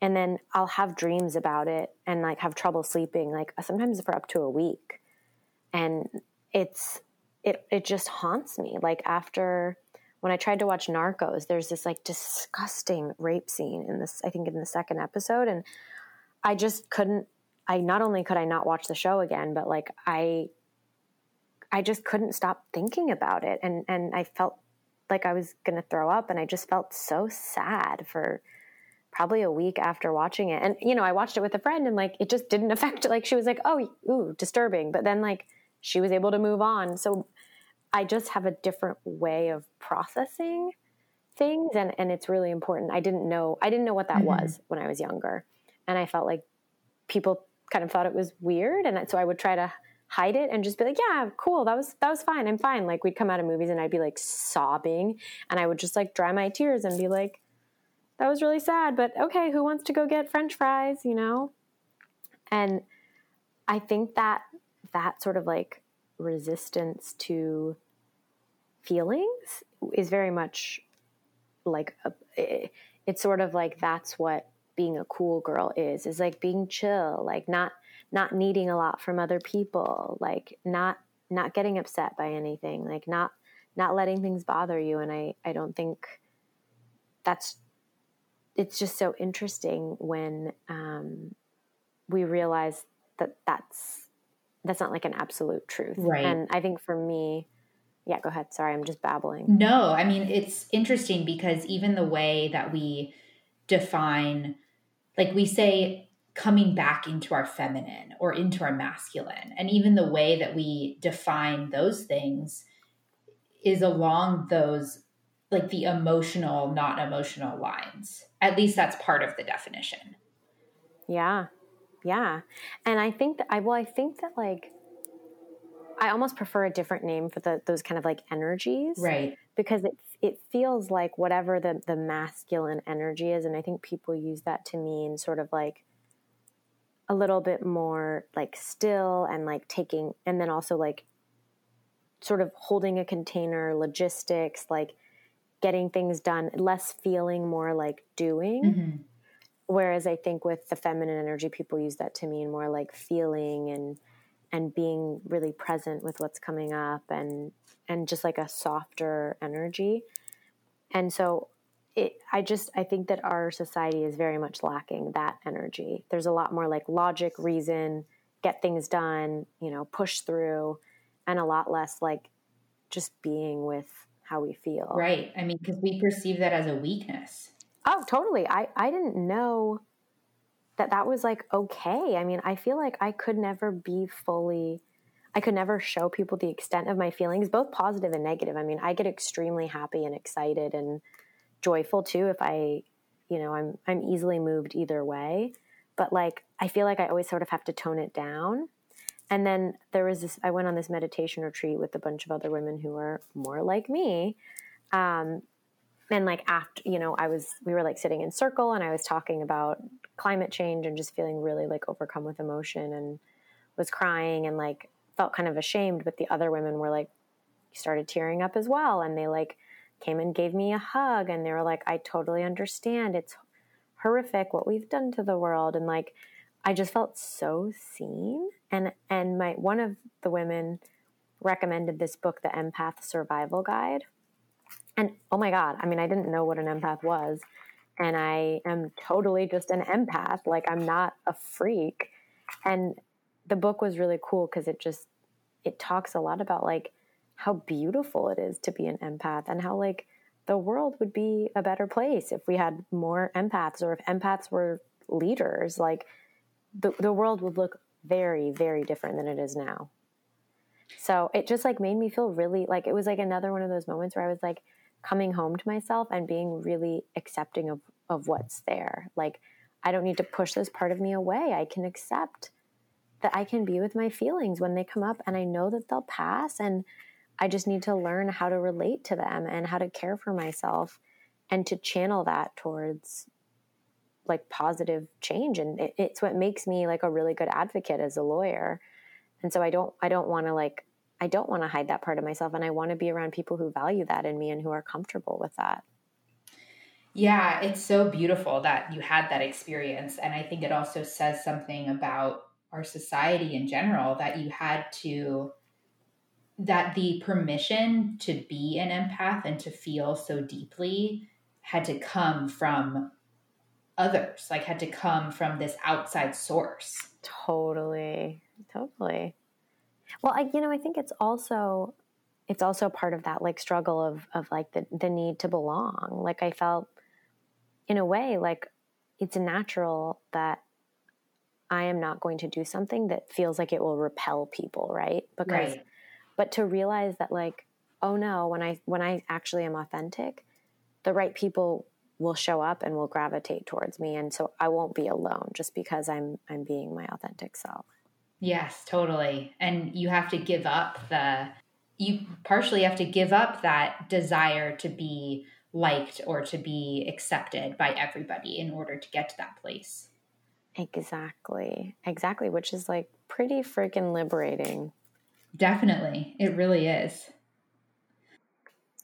And then I'll have dreams about it and like have trouble sleeping, like sometimes for up to a week. And it's, it, it just haunts me. Like after, when I tried to watch Narcos, there's this like disgusting rape scene in this, I think in the second episode. And I just couldn't I not only could I not watch the show again, but like I I just couldn't stop thinking about it and and I felt like I was going to throw up and I just felt so sad for probably a week after watching it. And you know, I watched it with a friend and like it just didn't <laughs> affect like she was like, "Oh, ooh, disturbing." But then like she was able to move on. So I just have a different way of processing things and and it's really important. I didn't know I didn't know what that mm-hmm. was when I was younger. And I felt like people kind of thought it was weird, and so I would try to hide it and just be like, "Yeah, cool, that was that was fine, I'm fine." Like we'd come out of movies and I'd be like sobbing, and I would just like dry my tears and be like, "That was really sad, but okay, who wants to go get French fries?" You know, and I think that that sort of like resistance to feelings is very much like a, it's sort of like that's what being a cool girl is is like being chill like not not needing a lot from other people like not not getting upset by anything like not not letting things bother you. And i i don't think that's it's just so interesting when um we realize that that's that's not like an absolute truth. Right. And i think for me yeah go ahead. Sorry i'm just babbling. No i mean it's interesting because even the way that we define like we say coming back into our feminine or into our masculine and even the way that we define those things is along those like the emotional not emotional lines. At least that's part of the definition. Yeah yeah. And i think that i well i think that like i almost prefer a different name for the, those kind of like energies right. because it it feels like whatever the the masculine energy is and i think people use that to mean sort of like a little bit more like still and like taking and then also like sort of holding a container logistics like getting things done less feeling more like doing. Mm-hmm. Whereas i think with the feminine energy people use that to mean more like feeling and and being really present with what's coming up and and just like a softer energy. And so it, I just I think that our society is very much lacking that energy. There's a lot more like logic, reason, get things done, you know, push through, and a lot less like just being with how we feel. Right. I mean, because we perceive that as a weakness. Oh, totally. I I didn't know that that was like okay. I mean, I feel like I could never be fully I could never show people the extent of my feelings, both positive and negative. I mean, I get extremely happy and excited and joyful too if I, you know, I'm I'm easily moved either way. But like I feel like I always sort of have to tone it down. And then there was this I went on this meditation retreat with a bunch of other women who were more like me. Um, and like after you know i was we were like sitting in circle and i was talking about climate change and just feeling really like overcome with emotion and was crying and like felt kind of ashamed, but the other women were like, started tearing up as well. And they like came and gave me a hug and they were like, I totally understand. It's horrific what we've done to the world. And like, I just felt so seen. And, and my, one of the women recommended this book, The Empath Survival Guide. And oh my God, I mean, I didn't know what an empath was. And I am totally just an empath. Like, I'm not a freak. And the book was really cool because it just it talks a lot about like how beautiful it is to be an empath and how like the world would be a better place if we had more empaths or if empaths were leaders like the, the world would look very very different than it is now so it just like made me feel really like it was like another one of those moments where i was like coming home to myself and being really accepting of of what's there like i don't need to push this part of me away i can accept that i can be with my feelings when they come up and i know that they'll pass and I just need to learn how to relate to them and how to care for myself and to channel that towards like positive change. And it, it's what makes me like a really good advocate as a lawyer. And so I don't, I don't want to like, I don't want to hide that part of myself. And I want to be around people who value that in me and who are comfortable with that. Yeah, it's so beautiful that you had that experience. And I think it also says something about our society in general that you had to that the permission to be an empath and to feel so deeply had to come from others, like had to come from this outside source. Totally. Totally. Well, I you know, I think it's also it's also part of that like struggle of of like the the need to belong. Like I felt in a way like it's natural that I am not going to do something that feels like it will repel people, right? Because right but to realize that like oh no when i when i actually am authentic the right people will show up and will gravitate towards me and so i won't be alone just because i'm i'm being my authentic self yes totally and you have to give up the you partially have to give up that desire to be liked or to be accepted by everybody in order to get to that place exactly exactly which is like pretty freaking liberating Definitely. It really is.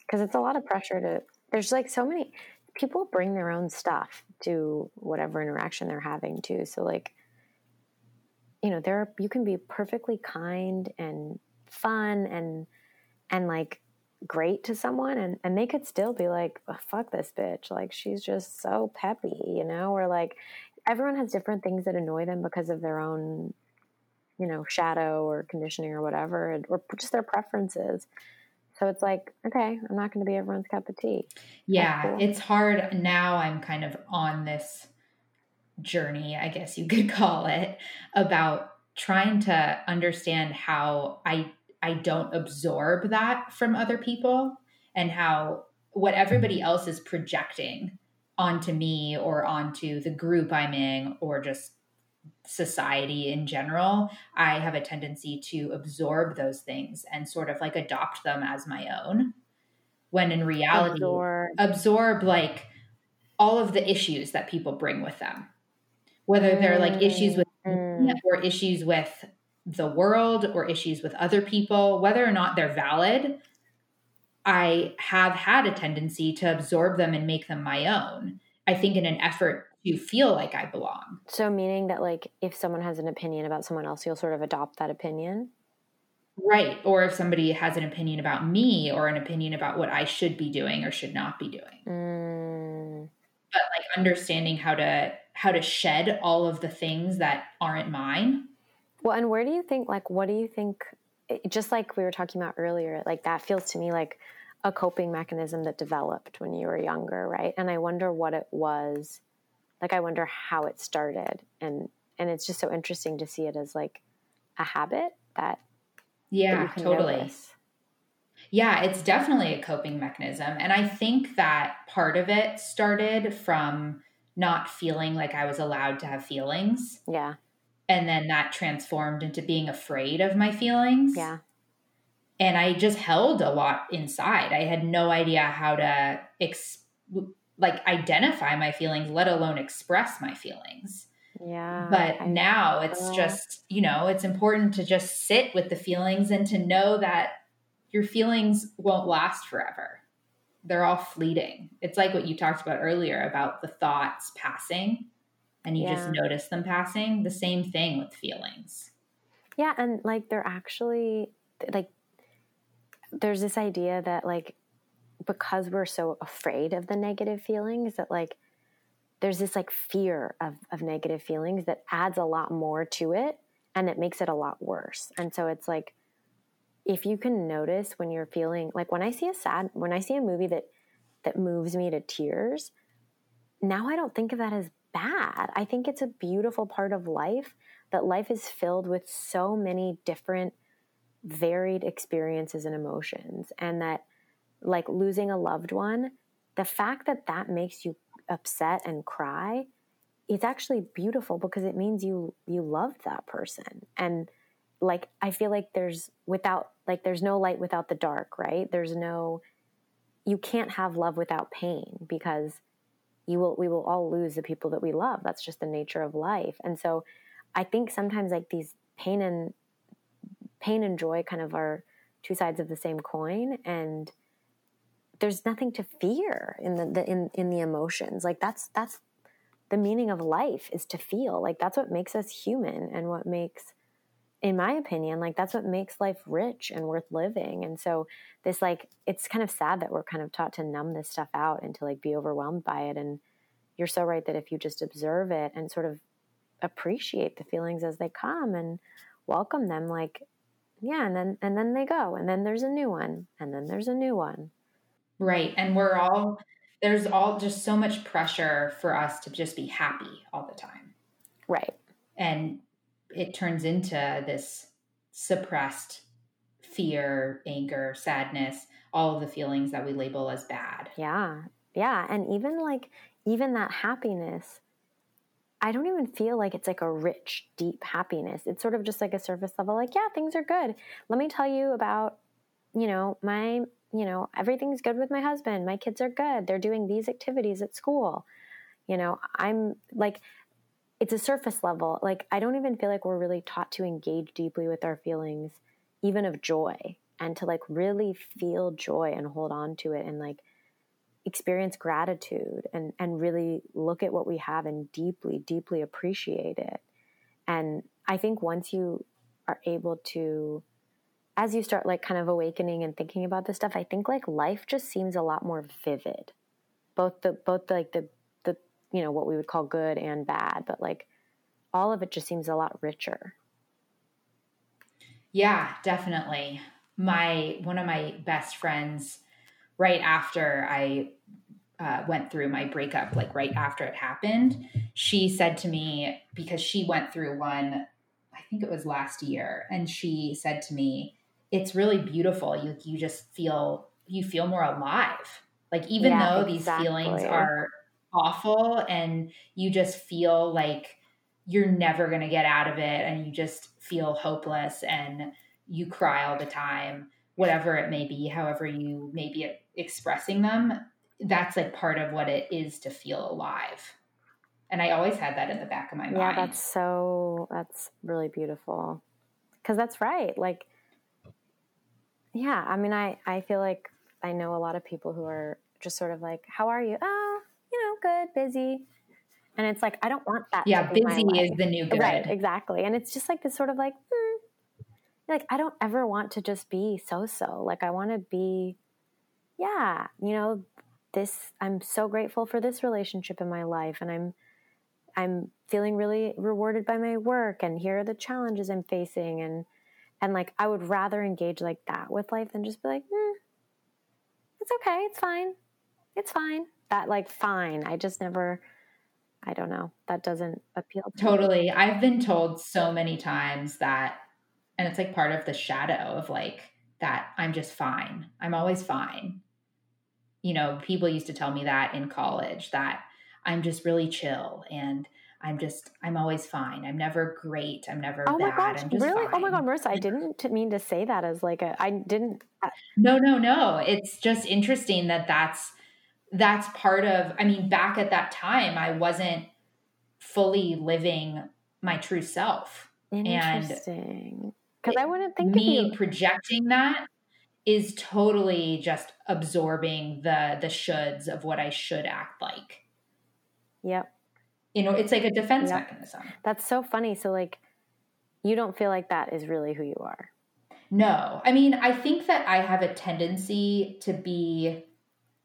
Because it's a lot of pressure to, there's like so many people bring their own stuff to whatever interaction they're having too. So, like, you know, there are, you can be perfectly kind and fun and, and like great to someone and, and they could still be like, oh, fuck this bitch. Like, she's just so peppy, you know, or like everyone has different things that annoy them because of their own you know, shadow or conditioning or whatever, or just their preferences. So it's like, okay, I'm not going to be everyone's cup of tea. Yeah, cool. it's hard now. I'm kind of on this journey, I guess you <laughs> could call it, about trying to understand how I I don't absorb that from other people and how what everybody mm-hmm. else is projecting onto me or onto the group I'm in or just society in general, I have a tendency to absorb those things and sort of like adopt them as my own. When in reality, absorb, absorb like all of the issues that people bring with them, whether they're like issues with mm. or issues with the world or issues with other people, whether or not they're valid. I have had a tendency to absorb them and make them my own. I think in an effort to feel like I belong. So, meaning that, like, if someone has an opinion about someone else, you'll sort of adopt that opinion? Right. Or if somebody has an opinion about me or an opinion about what I should be doing or should not be doing. Mm. But like understanding how to how to shed all of the things that aren't mine. Well, and where do you think like what do you think just like we were talking about earlier, like that feels to me like a coping mechanism that developed when you were younger, right? And I wonder what it was like i wonder how it started and and it's just so interesting to see it as like a habit that yeah that totally notice. yeah it's definitely a coping mechanism and i think that part of it started from not feeling like i was allowed to have feelings yeah and then that transformed into being afraid of my feelings yeah and i just held a lot inside i had no idea how to ex- like identify my feelings, let alone express my feelings. Yeah. But I now it's just, you know, it's important to just sit with the feelings and to know that your feelings won't last forever. They're all fleeting. It's like what you talked about earlier about the thoughts passing and you yeah. just notice them passing. The same thing with feelings. Yeah. And like they're actually like, there's this idea that like because we're so afraid of the negative feelings that like there's this like fear of, of negative feelings that adds a lot more to it and it makes it a lot worse and so it's like if you can notice when you're feeling like when I see a sad when I see a movie that that moves me to tears, now I don't think of that as bad. I think it's a beautiful part of life that life is filled with so many different varied experiences and emotions and that like losing a loved one, the fact that that makes you upset and cry, it's actually beautiful because it means you you loved that person. And like I feel like there's without like there's no light without the dark, right? There's no you can't have love without pain because you will we will all lose the people that we love. That's just the nature of life. And so I think sometimes like these pain and pain and joy kind of are two sides of the same coin and there's nothing to fear in the, the in in the emotions. Like that's that's the meaning of life is to feel. Like that's what makes us human and what makes in my opinion, like that's what makes life rich and worth living. And so this like it's kind of sad that we're kind of taught to numb this stuff out and to like be overwhelmed by it. And you're so right that if you just observe it and sort of appreciate the feelings as they come and welcome them, like yeah, and then and then they go, and then there's a new one, and then there's a new one. Right. And we're all there's all just so much pressure for us to just be happy all the time. Right. And it turns into this suppressed fear, anger, sadness, all of the feelings that we label as bad. Yeah. Yeah. And even like, even that happiness, I don't even feel like it's like a rich, deep happiness. It's sort of just like a surface level, like, yeah, things are good. Let me tell you about, you know, my, you know, everything's good with my husband. My kids are good. They're doing these activities at school. You know, I'm like, it's a surface level. Like, I don't even feel like we're really taught to engage deeply with our feelings, even of joy, and to like really feel joy and hold on to it and like experience gratitude and, and really look at what we have and deeply, deeply appreciate it. And I think once you are able to, as you start like kind of awakening and thinking about this stuff, I think like life just seems a lot more vivid. Both the, both the, like the you know, what we would call good and bad, but like all of it just seems a lot richer. Yeah, definitely. My one of my best friends right after I uh, went through my breakup, like right after it happened, she said to me because she went through one, I think it was last year, and she said to me, "It's really beautiful. You you just feel you feel more alive. Like even yeah, though exactly. these feelings are awful and you just feel like you're never going to get out of it and you just feel hopeless and you cry all the time whatever it may be however you may be expressing them that's like part of what it is to feel alive. And i always had that in the back of my mind. yeah that's so that's really beautiful. Because that's right like yeah i mean i i feel like i know a lot of people who are just sort of like how are you? oh good, busy. And it's like, I don't want that. Yeah, busy is the new good. Right, exactly. And it's just like this sort of like, hmm, like, I don't ever want to just be so so. Like, I want to be, yeah, you know, this, I'm so grateful for this relationship in my life. And I'm, I'm feeling really rewarded by my work. And here are the challenges I'm facing. And, and like, I would rather engage like that with life than just be like, hmm, it's okay. It's fine. It's fine that like fine. I just never I don't know. That doesn't appeal to Totally. Me. I've been told so many times that and it's like part of the shadow of like that I'm just fine. I'm always fine. You know, people used to tell me that in college that I'm just really chill and I'm just I'm always fine. I'm never great. I'm never oh my bad. Gosh, really? Fine. Oh my god, Marissa, I didn't mean to say that as like a I didn't uh No, no, no. It's just interesting that that's that's part of i mean back at that time i wasn't fully living my true self. Interesting. Because i wouldn't think me projecting that is totally just absorbing the the shoulds of what i should act like. Yep. You know it's like a defense yep. mechanism. That's so funny. So like you don't feel like that is really who you are. No. I mean i think that i have a tendency to be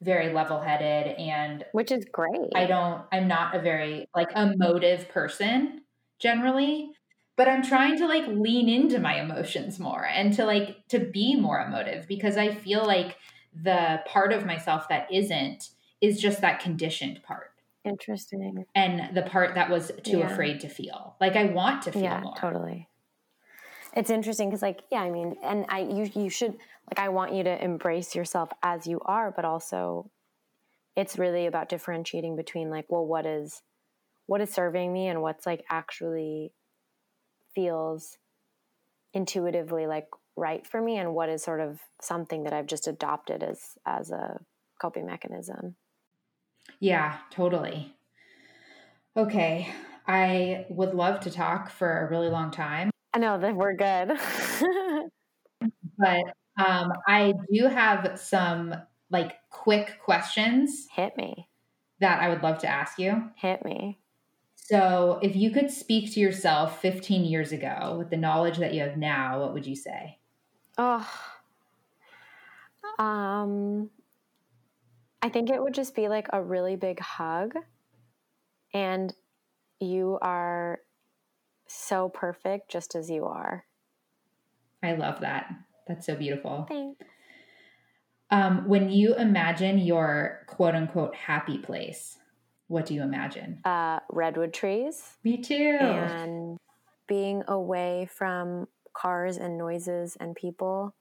very level headed and which is great. I don't I'm not a very like emotive person generally. but I'm trying to like lean into my emotions more and to like to be more emotive because I feel like the part of myself that isn't is just that conditioned part. Interesting. And the part that was too yeah. afraid to feel. Like I want to feel yeah, more. Totally. It's interesting because like, yeah, I mean, and I you you should like I want you to embrace yourself as you are, but also it's really about differentiating between like, well, what is what is serving me and what's like actually feels intuitively like right for me and what is sort of something that I've just adopted as as a coping mechanism. Yeah, totally. Okay. I would love to talk for a really long time. I know that we're good. <laughs> but um, I do have some like quick questions. Hit me. That I would love to ask you. Hit me. So, if you could speak to yourself 15 years ago with the knowledge that you have now, what would you say? Oh, um, I think it would just be like a really big hug. And you are so perfect just as you are. I love that. That's so beautiful. Thanks. Um, when you imagine your quote unquote happy place, what do you imagine? Uh, redwood trees. Me too. And being away from cars and noises and people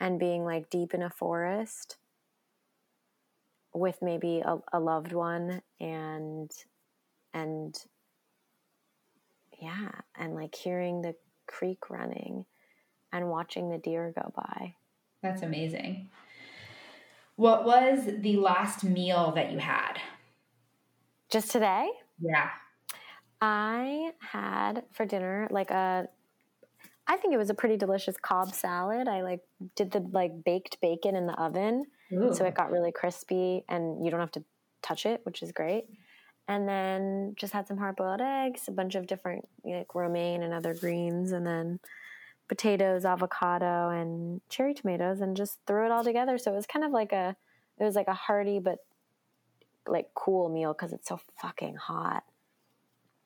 and being like deep in a forest with maybe a, a loved one and and yeah and like hearing the creek running and watching the deer go by that's amazing what was the last meal that you had just today yeah i had for dinner like a I think it was a pretty delicious Cobb salad. I like did the like baked bacon in the oven, Ooh. so it got really crispy, and you don't have to touch it, which is great. And then just had some hard boiled eggs, a bunch of different like romaine and other greens, and then potatoes, avocado, and cherry tomatoes, and just threw it all together. So it was kind of like a it was like a hearty but like cool meal because it's so fucking hot.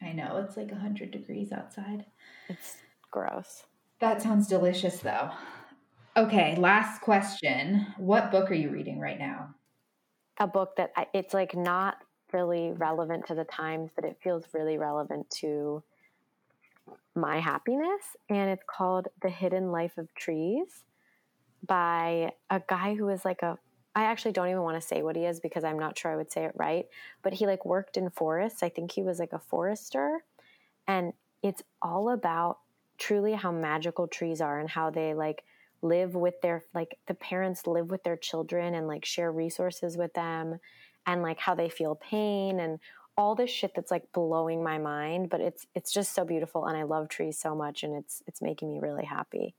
I know it's like a 100 degrees outside. It's gross. That sounds delicious, though. Okay, last question. What book are you reading right now? A book that I, it's like not really relevant to the times, but it feels really relevant to my happiness. And it's called The Hidden Life of Trees by a guy who is like a I actually don't even want to say what he is because I'm not sure I would say it right. But he like worked in forests. I think he was like a forester. And it's all about truly how magical trees are and how they like live with their like the parents live with their children and like share resources with them and like how they feel pain and all this shit that's like blowing my mind but it's it's just so beautiful and I love trees so much and it's it's making me really happy.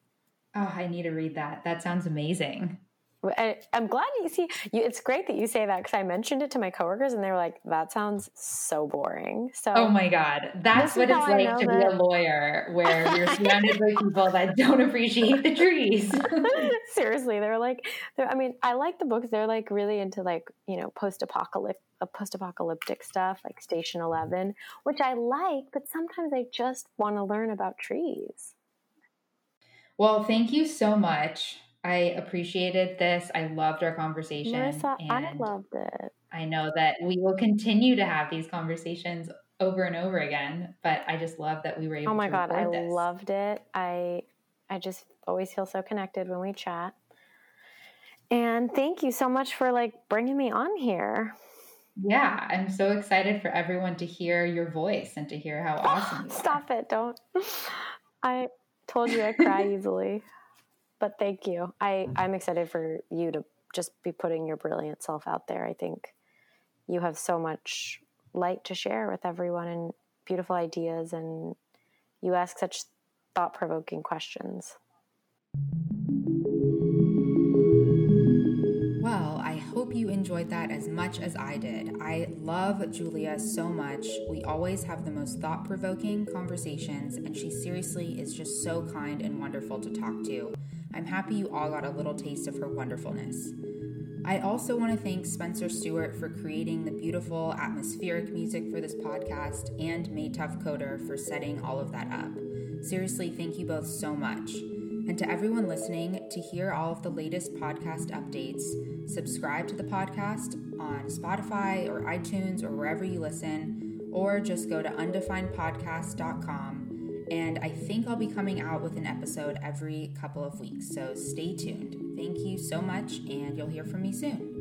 Oh, I need to read that. That sounds amazing. I, am glad you see. You, it's great that you say that because I mentioned it to my coworkers and they were like, "That sounds so boring." So, oh my god, that's what it's like to that... be a lawyer, where you're surrounded by people that don't appreciate the trees. <laughs> Seriously, they're like, they're, I mean, I like the books. They're like really into like you know post-apocalyptic, uh, post-apocalyptic stuff, like Station Eleven, which I like, but sometimes I just want to learn about trees. Well, thank you so much I appreciated this. I loved our conversation. Marissa, I loved it. I know that we will continue to have these conversations over and over again, but I just love that we were oh able to chat. Oh my god, I this. loved it. I I just always feel so connected when we chat. And thank you so much for like bringing me on here. Yeah, I'm so excited for everyone to hear your voice and to hear how <laughs> awesome Stop it, don't. I told you I cry <laughs> easily but thank you. I, mm-hmm. I'm excited for you to just be putting your brilliant self out there. I think you have so much light to share with everyone and beautiful ideas, and you ask such thought provoking questions. Well, I hope you enjoyed that as much as I did. I love Julia so much. We always have the most thought provoking conversations, and she seriously is just so kind and wonderful to talk to. I'm happy you all got a little taste of her wonderfulness. I also want to thank Spencer Stewart for creating the beautiful atmospheric music for this podcast and May Tough Coder for setting all of that up. Seriously, thank you both so much. And to everyone listening, to hear all of the latest podcast updates, subscribe to the podcast on Spotify or iTunes or wherever you listen, or just go to undefinedpodcast.com. And I think I'll be coming out with an episode every couple of weeks, so stay tuned. Thank you so much, and you'll hear from me soon.